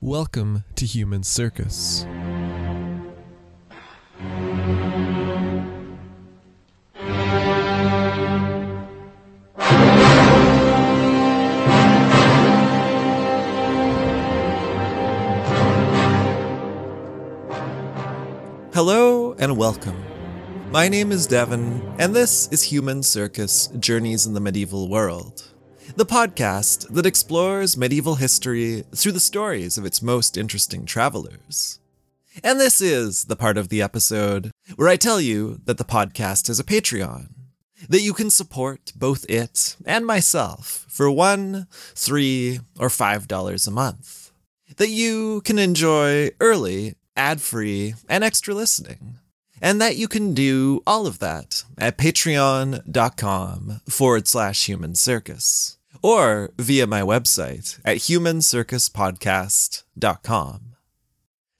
Welcome to Human Circus. Hello and welcome. My name is Devon, and this is Human Circus Journeys in the Medieval World, the podcast that explores medieval history through the stories of its most interesting travelers. And this is the part of the episode where I tell you that the podcast has a Patreon, that you can support both it and myself for one, three, or five dollars a month, that you can enjoy early ad free, and extra listening. And that you can do all of that at patreon.com forward slash human circus or via my website at humancircuspodcast.com.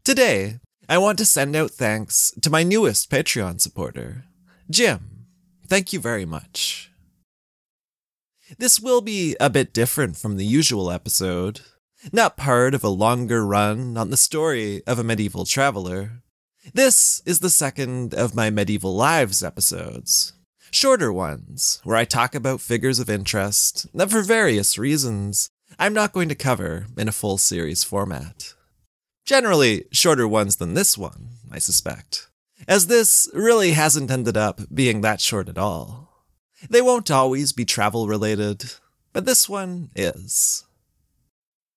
Today, I want to send out thanks to my newest Patreon supporter, Jim. Thank you very much. This will be a bit different from the usual episode, not part of a longer run on the story of a medieval traveler. This is the second of my Medieval Lives episodes. Shorter ones, where I talk about figures of interest that, for various reasons, I'm not going to cover in a full series format. Generally, shorter ones than this one, I suspect, as this really hasn't ended up being that short at all. They won't always be travel related, but this one is.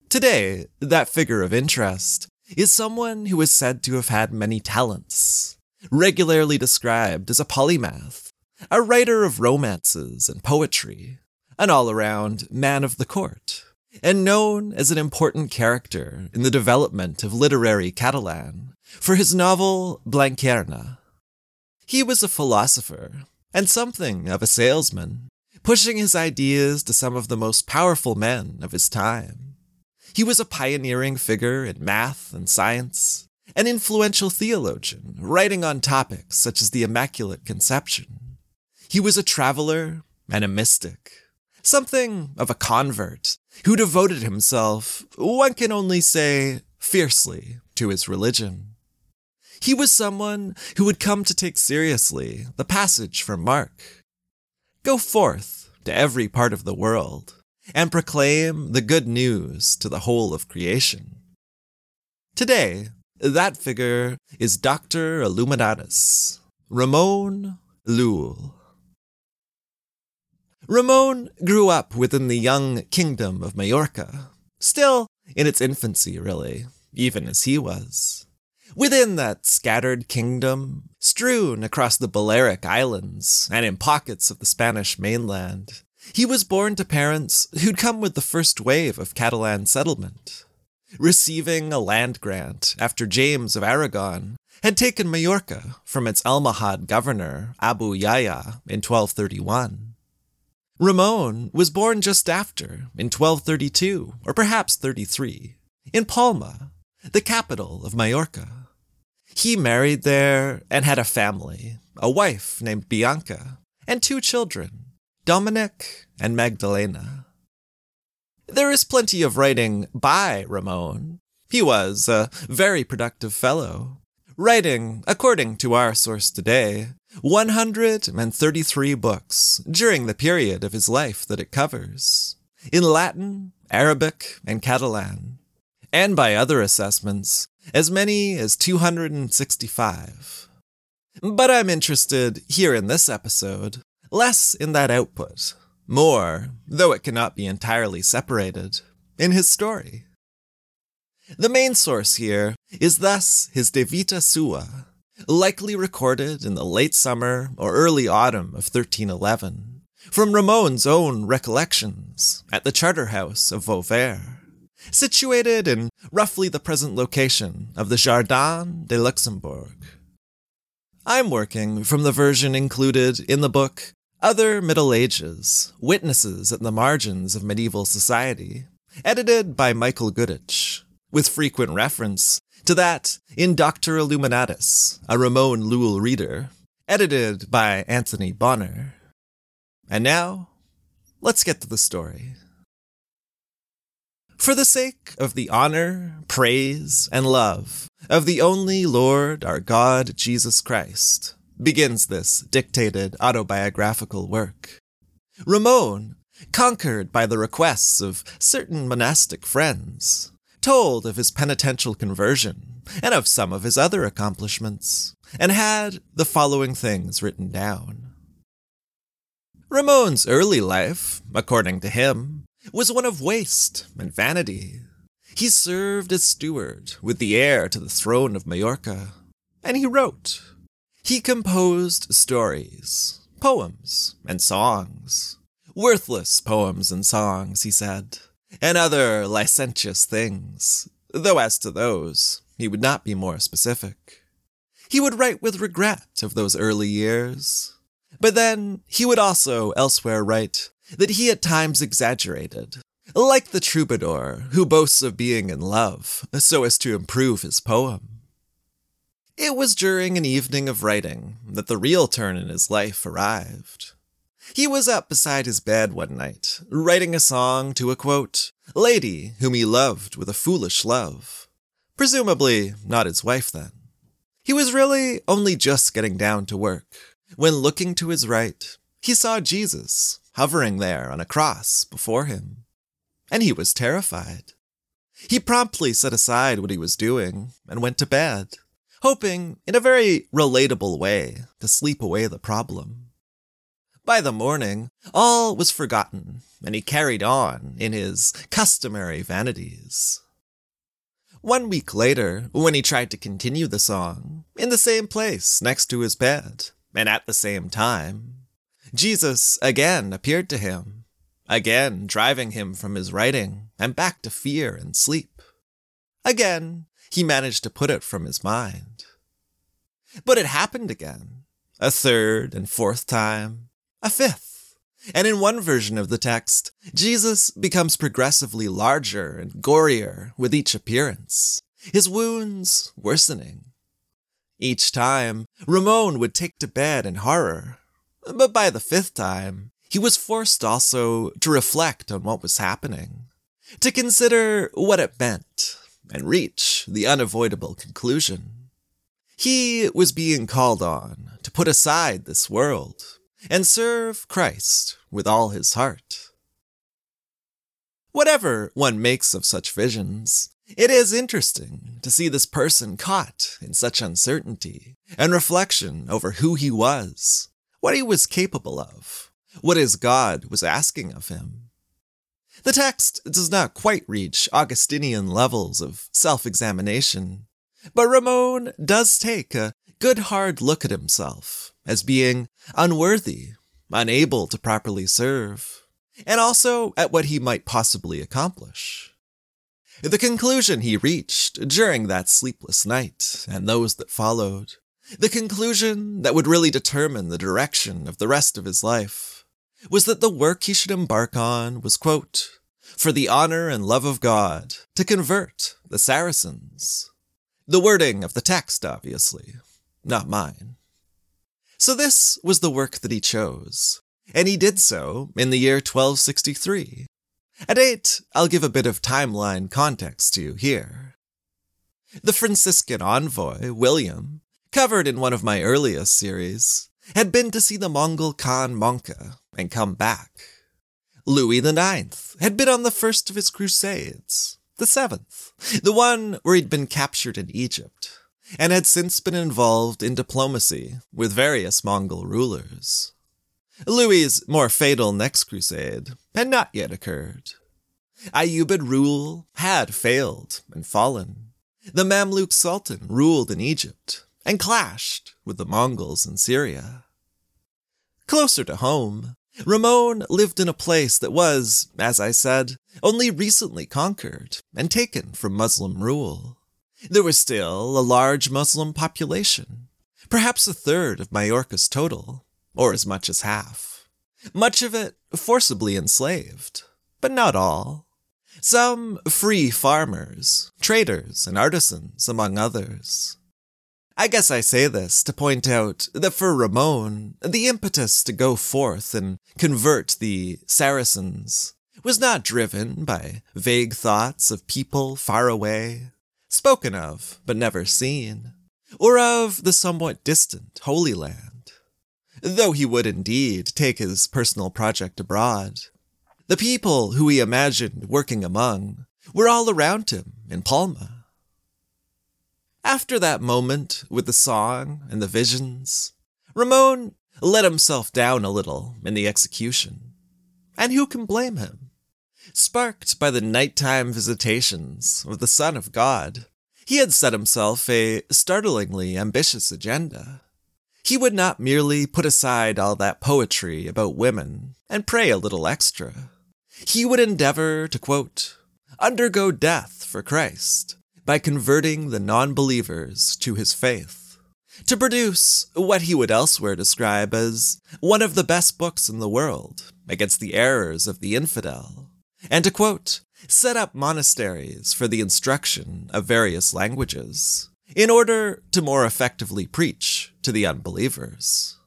Today, that figure of interest is someone who is said to have had many talents, regularly described as a polymath, a writer of romances and poetry, an all around man of the court, and known as an important character in the development of literary Catalan for his novel Blanquerna. He was a philosopher and something of a salesman, pushing his ideas to some of the most powerful men of his time. He was a pioneering figure in math and science, an influential theologian, writing on topics such as the Immaculate Conception. He was a traveler and a mystic, something of a convert who devoted himself, one can only say, fiercely to his religion. He was someone who would come to take seriously the passage from Mark. Go forth to every part of the world and proclaim the good news to the whole of creation. Today, that figure is Dr. Illuminatus, Ramon Llull. Ramon grew up within the young kingdom of Majorca, still in its infancy, really, even as he was. Within that scattered kingdom, strewn across the Balearic Islands and in pockets of the Spanish mainland, he was born to parents who'd come with the first wave of Catalan settlement, receiving a land grant after James of Aragon had taken Majorca from its Almohad governor, Abu Yahya, in 1231. Ramon was born just after, in 1232, or perhaps 33, in Palma, the capital of Majorca. He married there and had a family, a wife named Bianca, and two children, Dominic and Magdalena. There is plenty of writing by Ramon. He was a very productive fellow, writing, according to our source today, 133 books during the period of his life that it covers, in Latin, Arabic, and Catalan, and by other assessments, as many as 265. But I'm interested here in this episode less in that output, more, though it cannot be entirely separated, in his story. The main source here is thus his De Vita Sua, likely recorded in the late summer or early autumn of 1311, from Ramon's own recollections at the Charterhouse of Vauvert, situated in roughly the present location of the Jardin de Luxembourg. I'm working from the version included in the book Other Middle Ages Witnesses at the Margins of Medieval Society, edited by Michael Goodich, with frequent reference to that in Doctor Illuminatus, a Ramon Llull reader, edited by Anthony Bonner. And now, let's get to the story. For the sake of the honor, praise, and love of the only Lord our God Jesus Christ, begins this dictated autobiographical work. Ramon, conquered by the requests of certain monastic friends, told of his penitential conversion and of some of his other accomplishments, and had the following things written down. Ramon's early life, according to him, was one of waste and vanity. He served as steward with the heir to the throne of Majorca, and he wrote. He composed stories, poems, and songs. Worthless poems and songs, he said and other licentious things, though as to those, he would not be more specific. He would write with regret of those early years, but then he would also elsewhere write that he at times exaggerated, like the troubadour who boasts of being in love so as to improve his poem. It was during an evening of writing that the real turn in his life arrived. He was up beside his bed one night, writing a song to a quote, lady whom he loved with a foolish love. Presumably not his wife then. He was really only just getting down to work, when looking to his right, he saw Jesus hovering there on a cross before him. And he was terrified. He promptly set aside what he was doing and went to bed, hoping, in a very relatable way, to sleep away the problem. By the morning, all was forgotten, and he carried on in his customary vanities. One week later, when he tried to continue the song, in the same place next to his bed, and at the same time, Jesus again appeared to him, again driving him from his writing and back to fear and sleep. Again, he managed to put it from his mind. But it happened again, a third and fourth time, a fifth. And in one version of the text, Jesus becomes progressively larger and gorier with each appearance, his wounds worsening. Each time, Ramon would take to bed in horror. But by the fifth time, he was forced also to reflect on what was happening, to consider what it meant, and reach the unavoidable conclusion. He was being called on to put aside this world and serve Christ with all his heart. Whatever one makes of such visions, it is interesting to see this person caught in such uncertainty and reflection over who he was, what he was capable of, what his God was asking of him. The text does not quite reach Augustinian levels of self examination, but Ramon does take a good hard look at himself as being unworthy, unable to properly serve, and also at what he might possibly accomplish. The conclusion he reached during that sleepless night and those that followed, the conclusion that would really determine the direction of the rest of his life, was that the work he should embark on was, quote, for the honor and love of God, to convert the Saracens. The wording of the text, obviously, not mine. So this was the work that he chose, and he did so in the year 1263. A date I'll give a bit of timeline context to you here. The Franciscan envoy, William, covered in one of my earliest series, had been to see the Mongol Khan Mongke and come back. Louis IX had been on the first of his crusades, the seventh, the one where he'd been captured in Egypt and had since been involved in diplomacy with various Mongol rulers. Louis's more fatal next crusade had not yet occurred. Ayyubid rule had failed and fallen. The Mamluk Sultan ruled in Egypt and clashed with the Mongols in Syria. Closer to home, Ramon lived in a place that was, as I said, only recently conquered and taken from Muslim rule. There was still a large Muslim population, perhaps a third of Majorca's total, or as much as half. Much of it forcibly enslaved, but not all. Some free farmers, traders, and artisans, among others. I guess I say this to point out that for Ramon, the impetus to go forth and convert the Saracens was not driven by vague thoughts of people far away, spoken of but never seen, or of the somewhat distant Holy Land. Though he would indeed take his personal project abroad, the people who he imagined working among were all around him in Palma after that moment with the song and the visions, Ramon let himself down a little in the execution. And who can blame him? Sparked by the nighttime visitations of the Son of God, he had set himself a startlingly ambitious agenda. He would not merely put aside all that poetry about women and pray a little extra. He would endeavor to, quote, undergo death for Christ by converting the non believers to his faith, to produce what he would elsewhere describe as one of the best books in the world against the errors of the infidel, and to quote, set up monasteries for the instruction of various languages in order to more effectively preach to the unbelievers.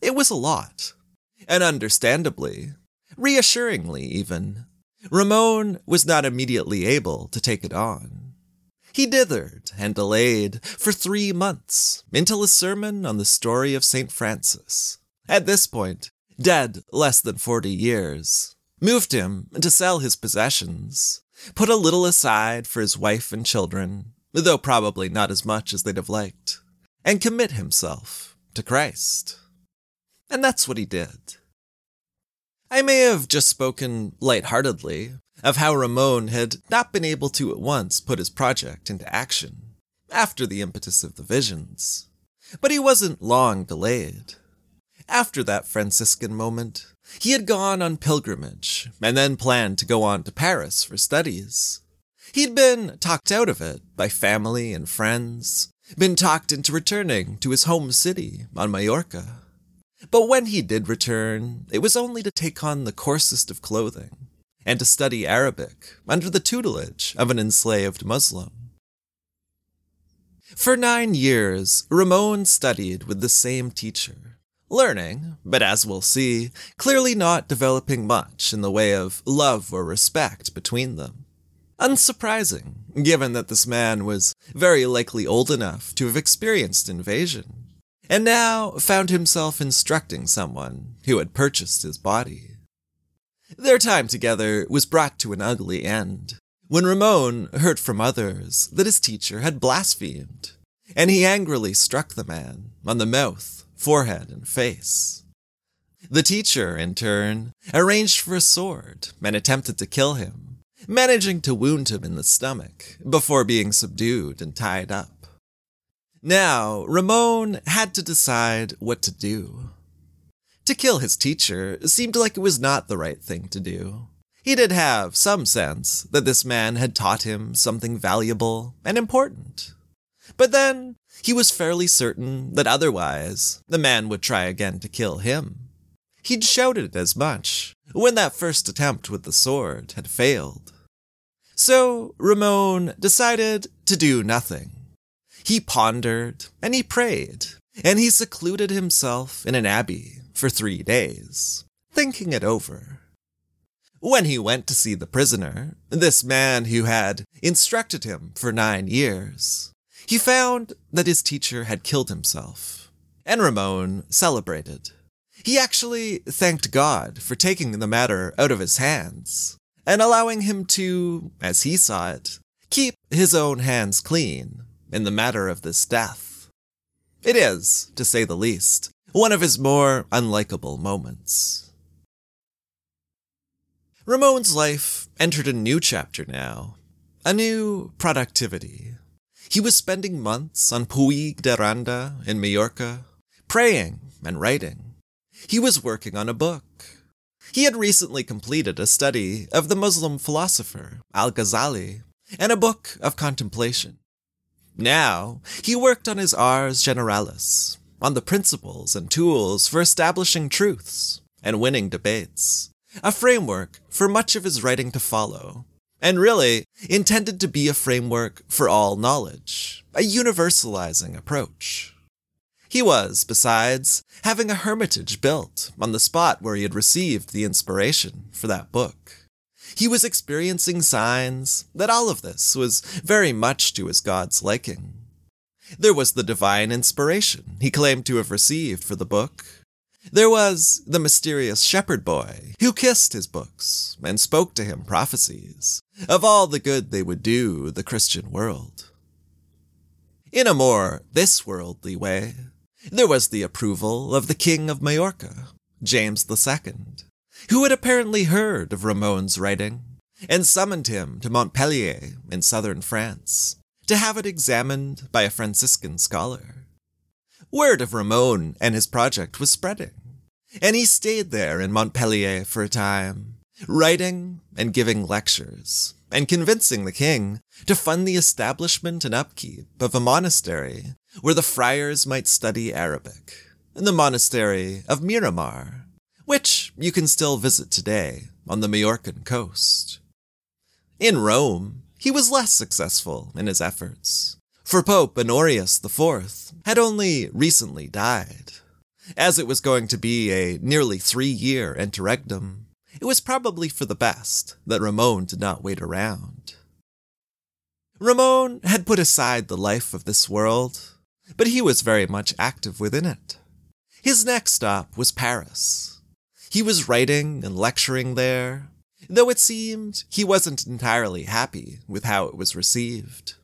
It was a lot, and understandably, reassuringly even, Ramon was not immediately able to take it on. He dithered and delayed for three months until a sermon on the story of St. Francis, at this point, dead less than 40 years, moved him to sell his possessions, put a little aside for his wife and children, though probably not as much as they'd have liked, and commit himself to Christ. And that's what he did. I may have just spoken lightheartedly of how Ramon had not been able to at once put his project into action after the impetus of the visions. But he wasn't long delayed. After that Franciscan moment, he had gone on pilgrimage and then planned to go on to Paris for studies. He'd been talked out of it by family and friends, been talked into returning to his home city on Majorca. But when he did return, it was only to take on the coarsest of clothing and to study Arabic under the tutelage of an enslaved Muslim. For nine years, Ramon studied with the same teacher, learning, but as we'll see, clearly not developing much in the way of love or respect between them. Unsurprising, given that this man was very likely old enough to have experienced invasion, and now found himself instructing someone who had purchased his body. Their time together was brought to an ugly end when Ramon heard from others that his teacher had blasphemed, and he angrily struck the man on the mouth, forehead, and face. The teacher, in turn, arranged for a sword and attempted to kill him, managing to wound him in the stomach before being subdued and tied up. Now, Ramon had to decide what to do. To kill his teacher seemed like it was not the right thing to do. He did have some sense that this man had taught him something valuable and important. But then, he was fairly certain that otherwise, the man would try again to kill him. He'd shouted as much when that first attempt with the sword had failed. So, Ramon decided to do nothing. He pondered and he prayed, and he secluded himself in an abbey for three days, thinking it over. When he went to see the prisoner, this man who had instructed him for nine years, he found that his teacher had killed himself, and Ramon celebrated. He actually thanked God for taking the matter out of his hands and allowing him to, as he saw it, keep his own hands clean in the matter of this death. It is, to say the least, one of his more unlikable moments. Ramon's life entered a new chapter now, a new productivity. He was spending months on Puig de Randa in Majorca, praying and writing. he was working on a book. He had recently completed a study of the Muslim philosopher Al Ghazali and a book of contemplation. Now, he worked on his Ars Generalis, on the principles and tools for establishing truths and winning debates, a framework for much of his writing to follow, and really intended to be a framework for all knowledge, a universalizing approach. He was, besides, having a hermitage built on the spot where he had received the inspiration for that book. He was experiencing signs that all of this was very much to his God's liking. There was the divine inspiration he claimed to have received for the book. There was the mysterious shepherd boy who kissed his books and spoke to him prophecies of all the good they would do the Christian world. In a more this worldly way, there was the approval of the King of Majorca, James II, who had apparently heard of Ramon's writing and summoned him to Montpellier in southern France to have it examined by a Franciscan scholar. Word of Ramon and his project was spreading, and he stayed there in Montpellier for a time, writing and giving lectures, and convincing the king to fund the establishment and upkeep of a monastery where the friars might study Arabic, in the monastery of Miramar, which you can still visit today on the Majorcan coast. In Rome, he was less successful in his efforts, for Pope Honorius IV had only recently died. As it was going to be a nearly three year interregnum, it was probably for the best that Ramon did not wait around. Ramon had put aside the life of this world, but he was very much active within it. His next stop was Paris, he was writing and lecturing there, though it seemed he wasn't entirely happy with how it was received.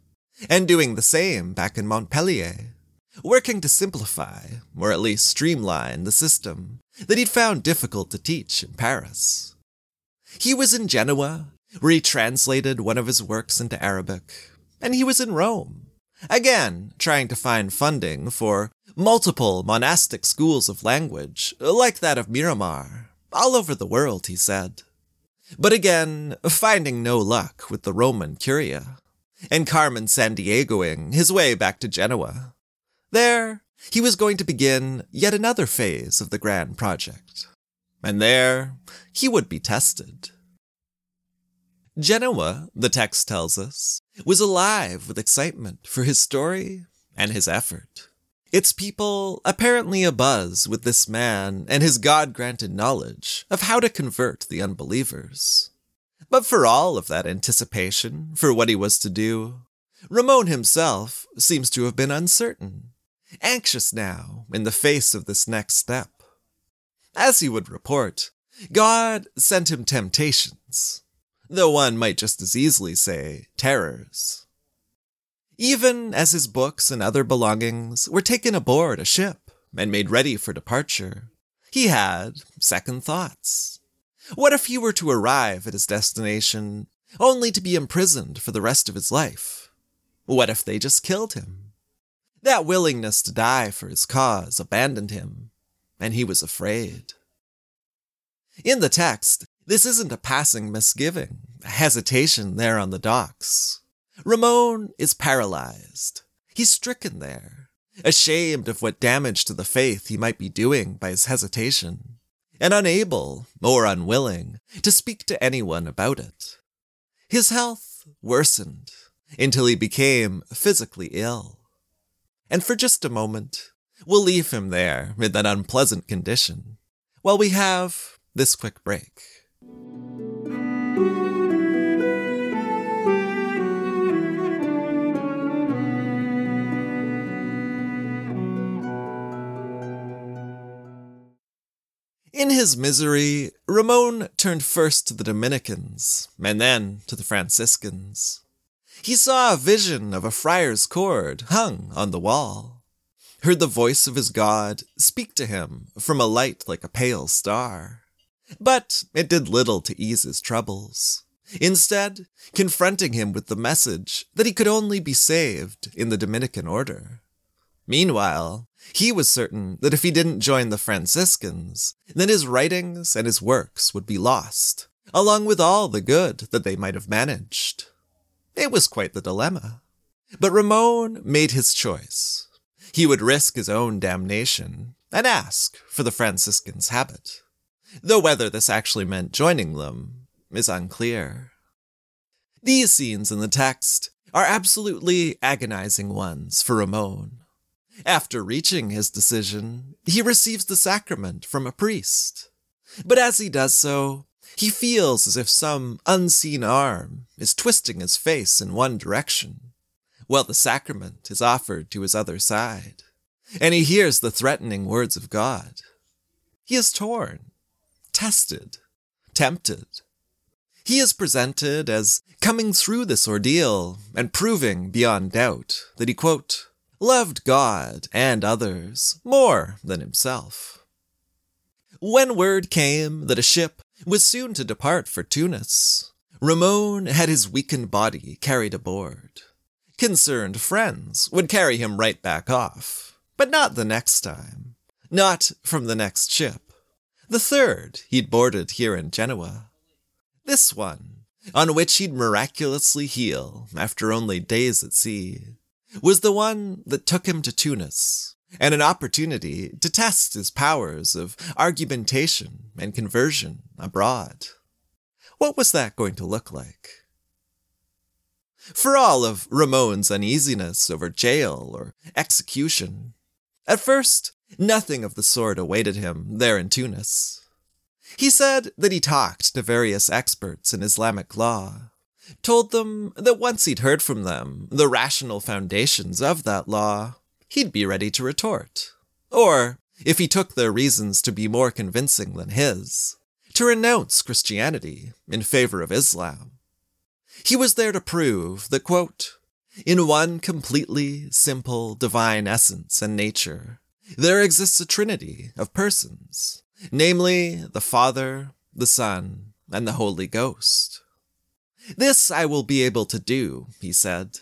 And doing the same back in Montpellier, working to simplify, or at least streamline, the system that he'd found difficult to teach in Paris. He was in Genoa, where he translated one of his works into Arabic, and he was in Rome, again trying to find funding for multiple monastic schools of language, like that of Miramar, all over the world, he said. But again, finding no luck with the Roman Curia, and Carmen Sandiegoing his way back to Genoa. There, he was going to begin yet another phase of the grand project. And there, he would be tested. Genoa, the text tells us, was alive with excitement for his story and his effort. Its people apparently abuzz with this man and his God granted knowledge of how to convert the unbelievers. But for all of that anticipation for what he was to do, Ramon himself seems to have been uncertain, anxious now in the face of this next step. As he would report, God sent him temptations, though one might just as easily say terrors even as his books and other belongings were taken aboard a ship and made ready for departure. He had second thoughts. What if he were to arrive at his destination only to be imprisoned for the rest of his life? What if they just killed him? That willingness to die for his cause abandoned him, and he was afraid. In the text, this isn't a passing misgiving, a hesitation there on the docks. Ramon is paralyzed. He's stricken there, ashamed of what damage to the faith he might be doing by his hesitation, and unable, or unwilling, to speak to anyone about it. His health worsened until he became physically ill. And for just a moment, we'll leave him there in that unpleasant condition while we have this quick break. In his misery, Ramon turned first to the Dominicans, and then to the Franciscans. He saw a vision of a friar's cord hung on the wall, heard the voice of his God speak to him from a light like a pale star. But it did little to ease his troubles, instead, confronting him with the message that he could only be saved in the Dominican order. Meanwhile, He was certain that if he didn't join the Franciscans, then his writings and his works would be lost, along with all the good that they might have managed. It was quite the dilemma. But Ramon made his choice. He would risk his own damnation and ask for the Franciscans' habit, though whether this actually meant joining them is unclear. These scenes in the text are absolutely agonizing ones for Ramon. After reaching his decision, he receives the sacrament from a priest. But as he does so, he feels as if some unseen arm is twisting his face in one direction, while the sacrament is offered to his other side, and he hears the threatening words of God. He is torn, tested, tempted. He is presented as coming through this ordeal and proving beyond doubt that he, quote, loved God and others more than himself. When word came that a ship was soon to depart for Tunis, Ramon had his weakened body carried aboard. Concerned friends would carry him right back off, but not the next time, not from the next ship. The third he'd boarded here in Genoa. This one, on which he'd miraculously heal after only days at sea, was the one that took him to Tunis, and an opportunity to test his powers of argumentation and conversion abroad. What was that going to look like? For all of Ramon's uneasiness over jail or execution, at first, nothing of the sort awaited him there in Tunis. He said that he talked to various experts in Islamic law, told them that once he'd heard from them the rational foundations of that law, he'd be ready to retort. Or, if he took their reasons to be more convincing than his, to renounce Christianity in favor of Islam. He was there to prove that, quote, in one completely simple divine essence and nature, there exists a trinity of persons, namely the Father, the Son, and the Holy Ghost. This I will be able to do, he said,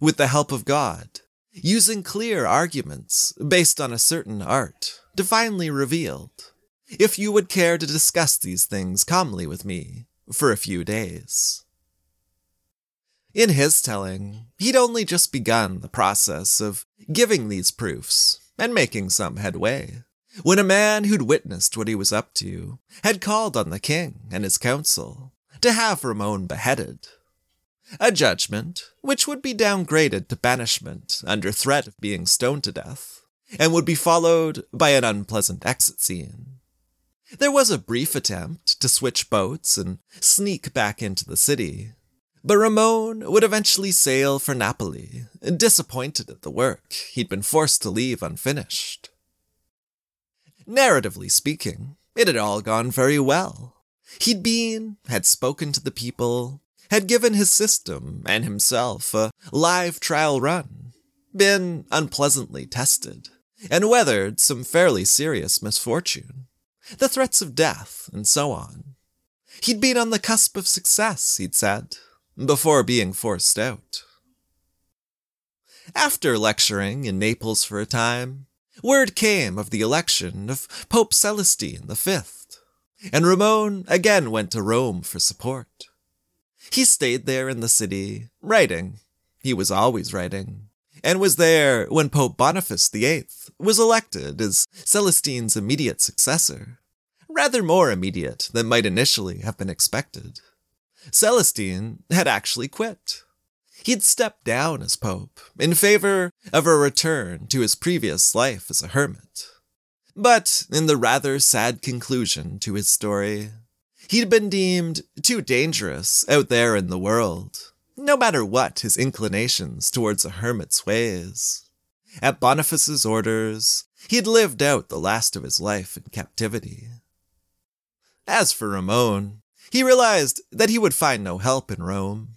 with the help of God, using clear arguments based on a certain art, divinely revealed, if you would care to discuss these things calmly with me for a few days. In his telling, he'd only just begun the process of giving these proofs and making some headway, when a man who'd witnessed what he was up to had called on the king and his council to have Ramon beheaded a judgment which would be downgraded to banishment under threat of being stoned to death, and would be followed by an unpleasant exit scene. There was a brief attempt to switch boats and sneak back into the city, but Ramon would eventually sail for Napoli, disappointed at the work he'd been forced to leave unfinished. Narratively speaking, it had all gone very well. He'd been, had spoken to the people, had given his system and himself a live trial run, been unpleasantly tested, and weathered some fairly serious misfortune, the threats of death, and so on. He'd been on the cusp of success, he'd said, before being forced out. After lecturing in Naples for a time, word came of the election of Pope Celestine V, and Ramon again went to Rome for support. He stayed there in the city, writing. He was always writing, and was there when Pope Boniface VIII was elected as Celestine's immediate successor, rather more immediate than might initially have been expected. Celestine had actually quit. He'd stepped down as pope in favor of a return to his previous life as a hermit. But in the rather sad conclusion to his story, He'd been deemed too dangerous out there in the world, no matter what his inclinations towards a hermit's ways. At Boniface's orders, he'd lived out the last of his life in captivity. As for Ramon, he realized that he would find no help in Rome.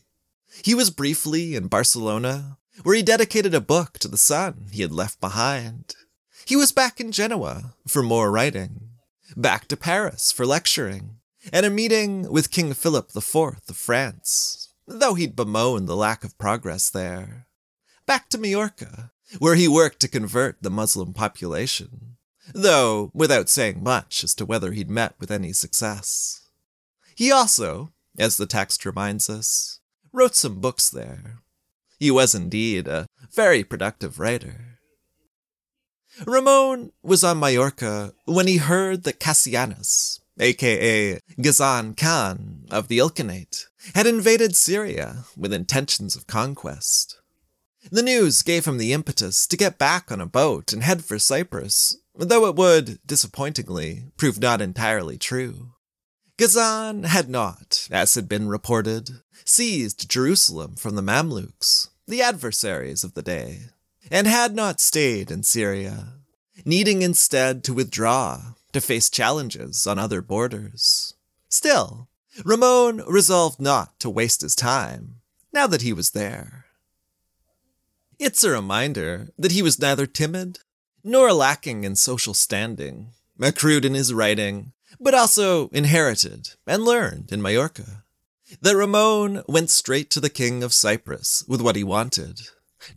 He was briefly in Barcelona, where he dedicated a book to the son he had left behind. He was back in Genoa for more writing, back to Paris for lecturing, and a meeting with King Philip IV of France, though he'd bemoan the lack of progress there. Back to Majorca, where he worked to convert the Muslim population, though without saying much as to whether he'd met with any success. He also, as the text reminds us, wrote some books there. He was indeed a very productive writer. Ramon was on Majorca when he heard that Cassanus, aka Ghazan Khan of the Ilkhanate, had invaded Syria with intentions of conquest. The news gave him the impetus to get back on a boat and head for Cyprus, though it would, disappointingly, prove not entirely true. Ghazan had not, as had been reported, seized Jerusalem from the Mamluks, the adversaries of the day, and had not stayed in Syria, needing instead to withdraw to face challenges on other borders. Still, Ramon resolved not to waste his time, now that he was there. It's a reminder that he was neither timid nor lacking in social standing, accrued in his writing, but also inherited and learned in Majorca. That Ramon went straight to the king of Cyprus with what he wanted,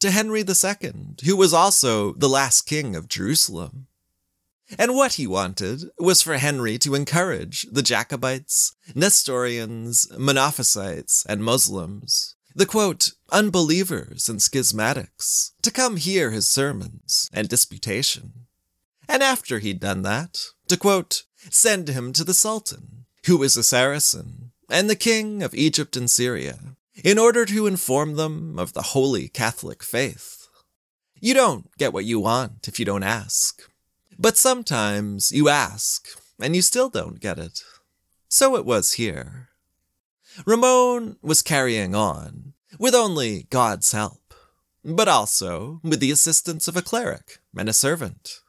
to Henry II, who was also the last king of Jerusalem. And what he wanted was for Henry to encourage the Jacobites, Nestorians, Monophysites, and Muslims, the quote, unbelievers and schismatics, to come hear his sermons and disputation. And after he'd done that, to quote, send him to the Sultan, who is a Saracen, and the king of Egypt and Syria, in order to inform them of the holy Catholic faith. You don't get what you want if you don't ask. But sometimes you ask, and you still don't get it. So it was here. Ramon was carrying on, with only God's help, but also with the assistance of a cleric and a servant.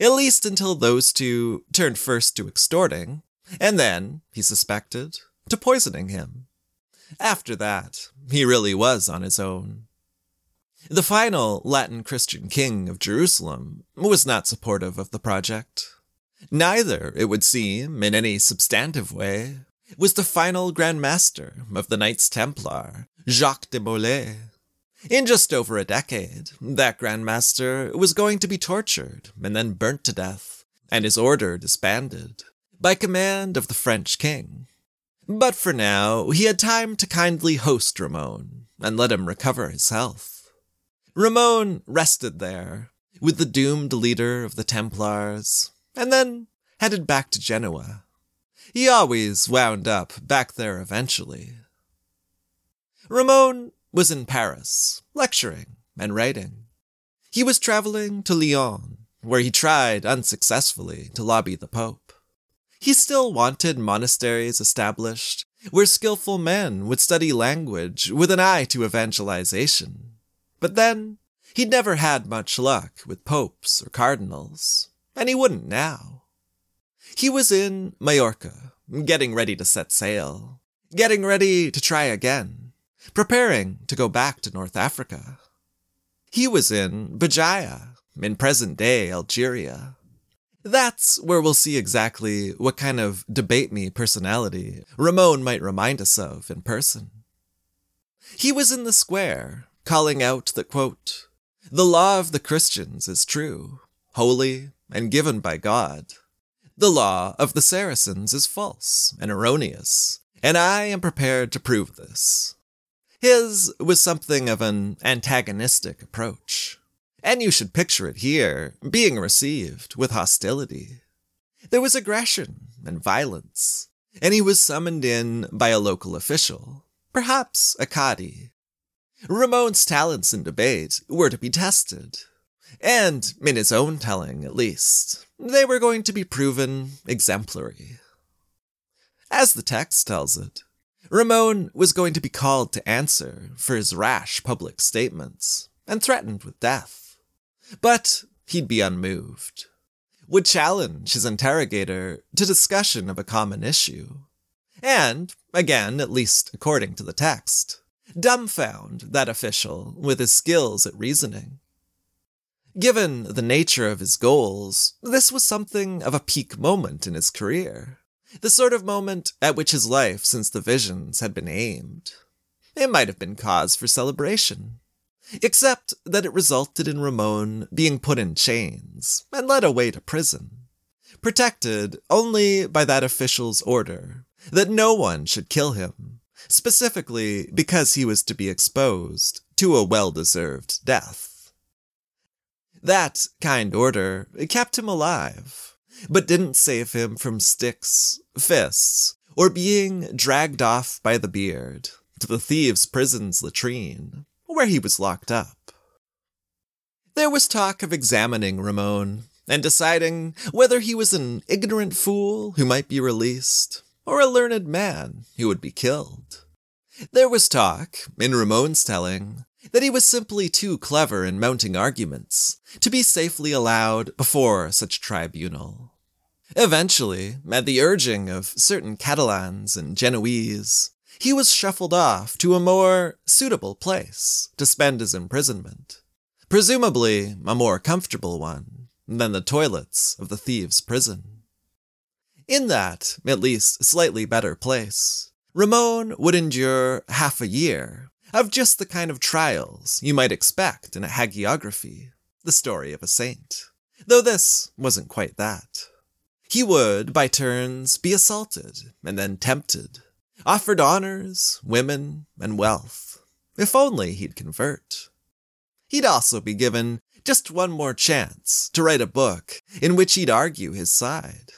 At least until those two turned first to extorting, and then, he suspected, to poisoning him. After that, he really was on his own. The final Latin Christian king of Jerusalem was not supportive of the project. Neither, it would seem, in any substantive way, was the final Grand Master of the Knights Templar, Jacques de Molay. In just over a decade, that Grand Master was going to be tortured and then burnt to death, and his order disbanded, by command of the French king. But for now, he had time to kindly host Ramon and let him recover his health. Ramon rested there with the doomed leader of the Templars, and then headed back to Genoa. He always wound up back there eventually. Ramon was in Paris, lecturing and writing. He was traveling to Lyon, where he tried unsuccessfully to lobby the Pope. He still wanted monasteries established where skilful men would study language with an eye to evangelization but then, he'd never had much luck with popes or cardinals, and he wouldn't now. He was in Majorca, getting ready to set sail, getting ready to try again, preparing to go back to North Africa. He was in Béjaïa, in present day Algeria. That's where we'll see exactly what kind of debate me personality Ramon might remind us of in person. He was in the square, calling out that, quote, the law of the Christians is true, holy, and given by God. The law of the Saracens is false and erroneous, and I am prepared to prove this. His was something of an antagonistic approach, and you should picture it here being received with hostility. There was aggression and violence, and he was summoned in by a local official, perhaps a Cadi, Ramon's talents in debate were to be tested. And, in his own telling at least, they were going to be proven exemplary. As the text tells it, Ramon was going to be called to answer for his rash public statements and threatened with death. But he'd be unmoved, would challenge his interrogator to discussion of a common issue, and, again, at least according to the text, dumbfound that official with his skills at reasoning. Given the nature of his goals, this was something of a peak moment in his career, the sort of moment at which his life since the visions had been aimed. It might have been cause for celebration. Except that it resulted in Ramon being put in chains and led away to prison, protected only by that official's order that no one should kill him, specifically because he was to be exposed to a well deserved death. That kind order kept him alive, but didn't save him from sticks, fists, or being dragged off by the beard to the thieves' prison's latrine, where he was locked up. There was talk of examining Ramon and deciding whether he was an ignorant fool who might be released or a learned man who would be killed. There was talk, in Ramon's telling, that he was simply too clever in mounting arguments to be safely allowed before such tribunal. Eventually, at the urging of certain Catalans and Genoese, he was shuffled off to a more suitable place to spend his imprisonment, presumably a more comfortable one than the toilets of the thieves' prison. In that, at least, slightly better place, Ramon would endure half a year of just the kind of trials you might expect in a hagiography, the story of a saint, though this wasn't quite that. He would, by turns, be assaulted and then tempted, offered honors, women, and wealth, if only he'd convert. He'd also be given just one more chance to write a book in which he'd argue his side.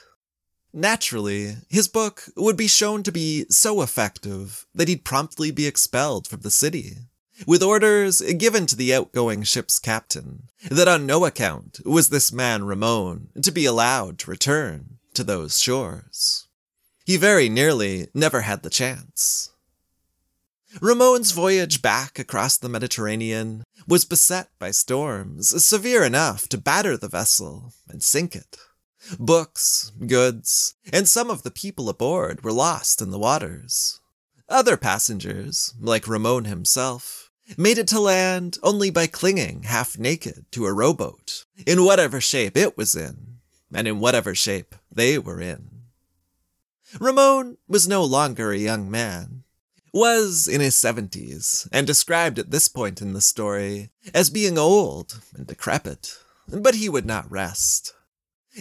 Naturally, his book would be shown to be so effective that he'd promptly be expelled from the city, with orders given to the outgoing ship's captain that on no account was this man Ramon to be allowed to return to those shores. He very nearly never had the chance. Ramon's voyage back across the Mediterranean was beset by storms severe enough to batter the vessel and sink it. Books, goods, and some of the people aboard were lost in the waters. Other passengers, like Ramon himself, made it to land only by clinging half naked to a rowboat, in whatever shape it was in, and in whatever shape they were in. Ramon was no longer a young man, was in his seventies, and described at this point in the story as being old and decrepit, but he would not rest.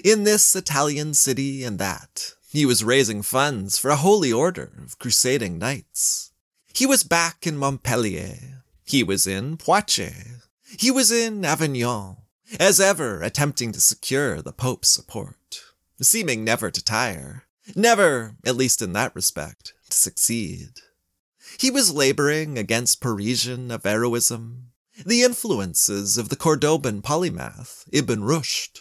In this Italian city and that, he was raising funds for a holy order of crusading knights. He was back in Montpellier. He was in Poitiers. He was in Avignon, as ever attempting to secure the Pope's support, seeming never to tire, never, at least in that respect, to succeed. He was laboring against Parisian Averroism, the influences of the Cordoban polymath Ibn Rushd,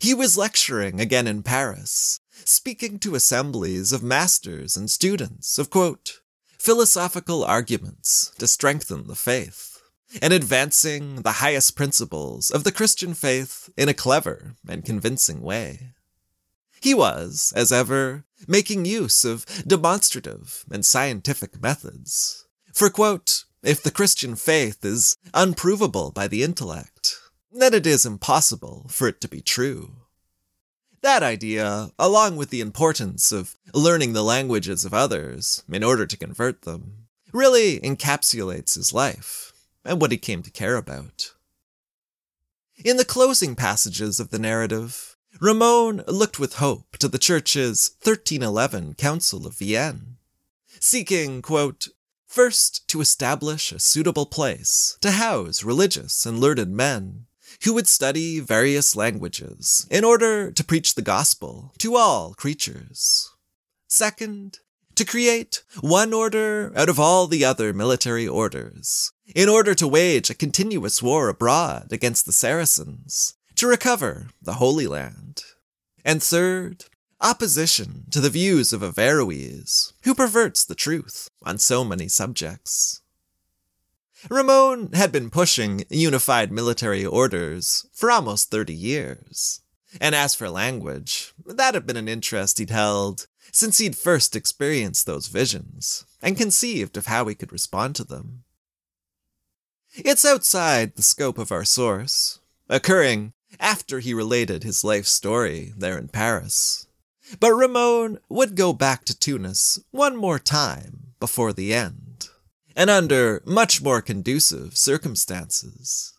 he was lecturing again in Paris, speaking to assemblies of masters and students of, quote, philosophical arguments to strengthen the faith, and advancing the highest principles of the Christian faith in a clever and convincing way. He was, as ever, making use of demonstrative and scientific methods. For, quote, if the Christian faith is unprovable by the intellect, then it is impossible for it to be true. That idea, along with the importance of learning the languages of others in order to convert them, really encapsulates his life and what he came to care about. In the closing passages of the narrative, Ramon looked with hope to the Church's 1311 Council of Vienne, seeking, quote, first to establish a suitable place to house religious and learned men, who would study various languages in order to preach the gospel to all creatures. Second, to create one order out of all the other military orders, in order to wage a continuous war abroad against the Saracens, to recover the Holy Land. And third, opposition to the views of Averroes, who perverts the truth on so many subjects. Ramon had been pushing unified military orders for almost 30 years. And as for language, that had been an interest he'd held since he'd first experienced those visions and conceived of how he could respond to them. It's outside the scope of our source, occurring after he related his life story there in Paris. But Ramon would go back to Tunis one more time before the end and under much more conducive circumstances.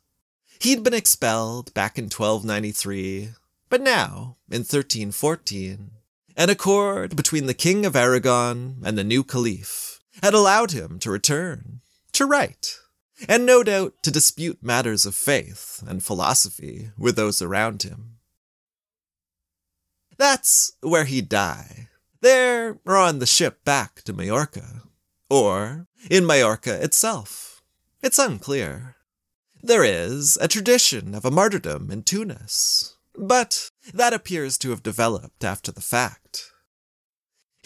He'd been expelled back in 1293, but now, in 1314, an accord between the King of Aragon and the new Caliph had allowed him to return, to write, and no doubt to dispute matters of faith and philosophy with those around him. That's where he'd die, there or on the ship back to Majorca, or in Majorca itself. It's unclear. There is a tradition of a martyrdom in Tunis, but that appears to have developed after the fact.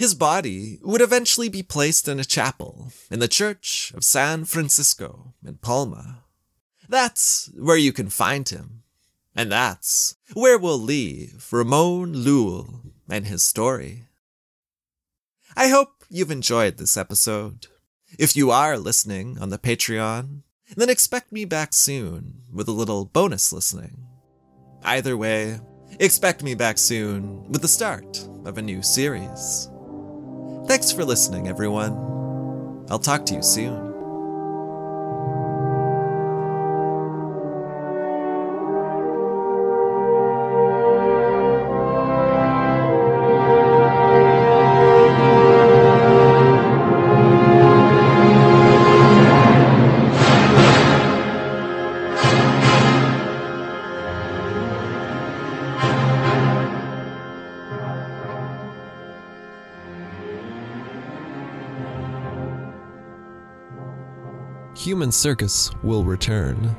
His body would eventually be placed in a chapel in the church of San Francisco in Palma. That's where you can find him. And that's where we'll leave Ramon Llull and his story. I hope you've enjoyed this episode. If you are listening on the Patreon, then expect me back soon with a little bonus listening. Either way, expect me back soon with the start of a new series. Thanks for listening, everyone. I'll talk to you soon. Circus will return.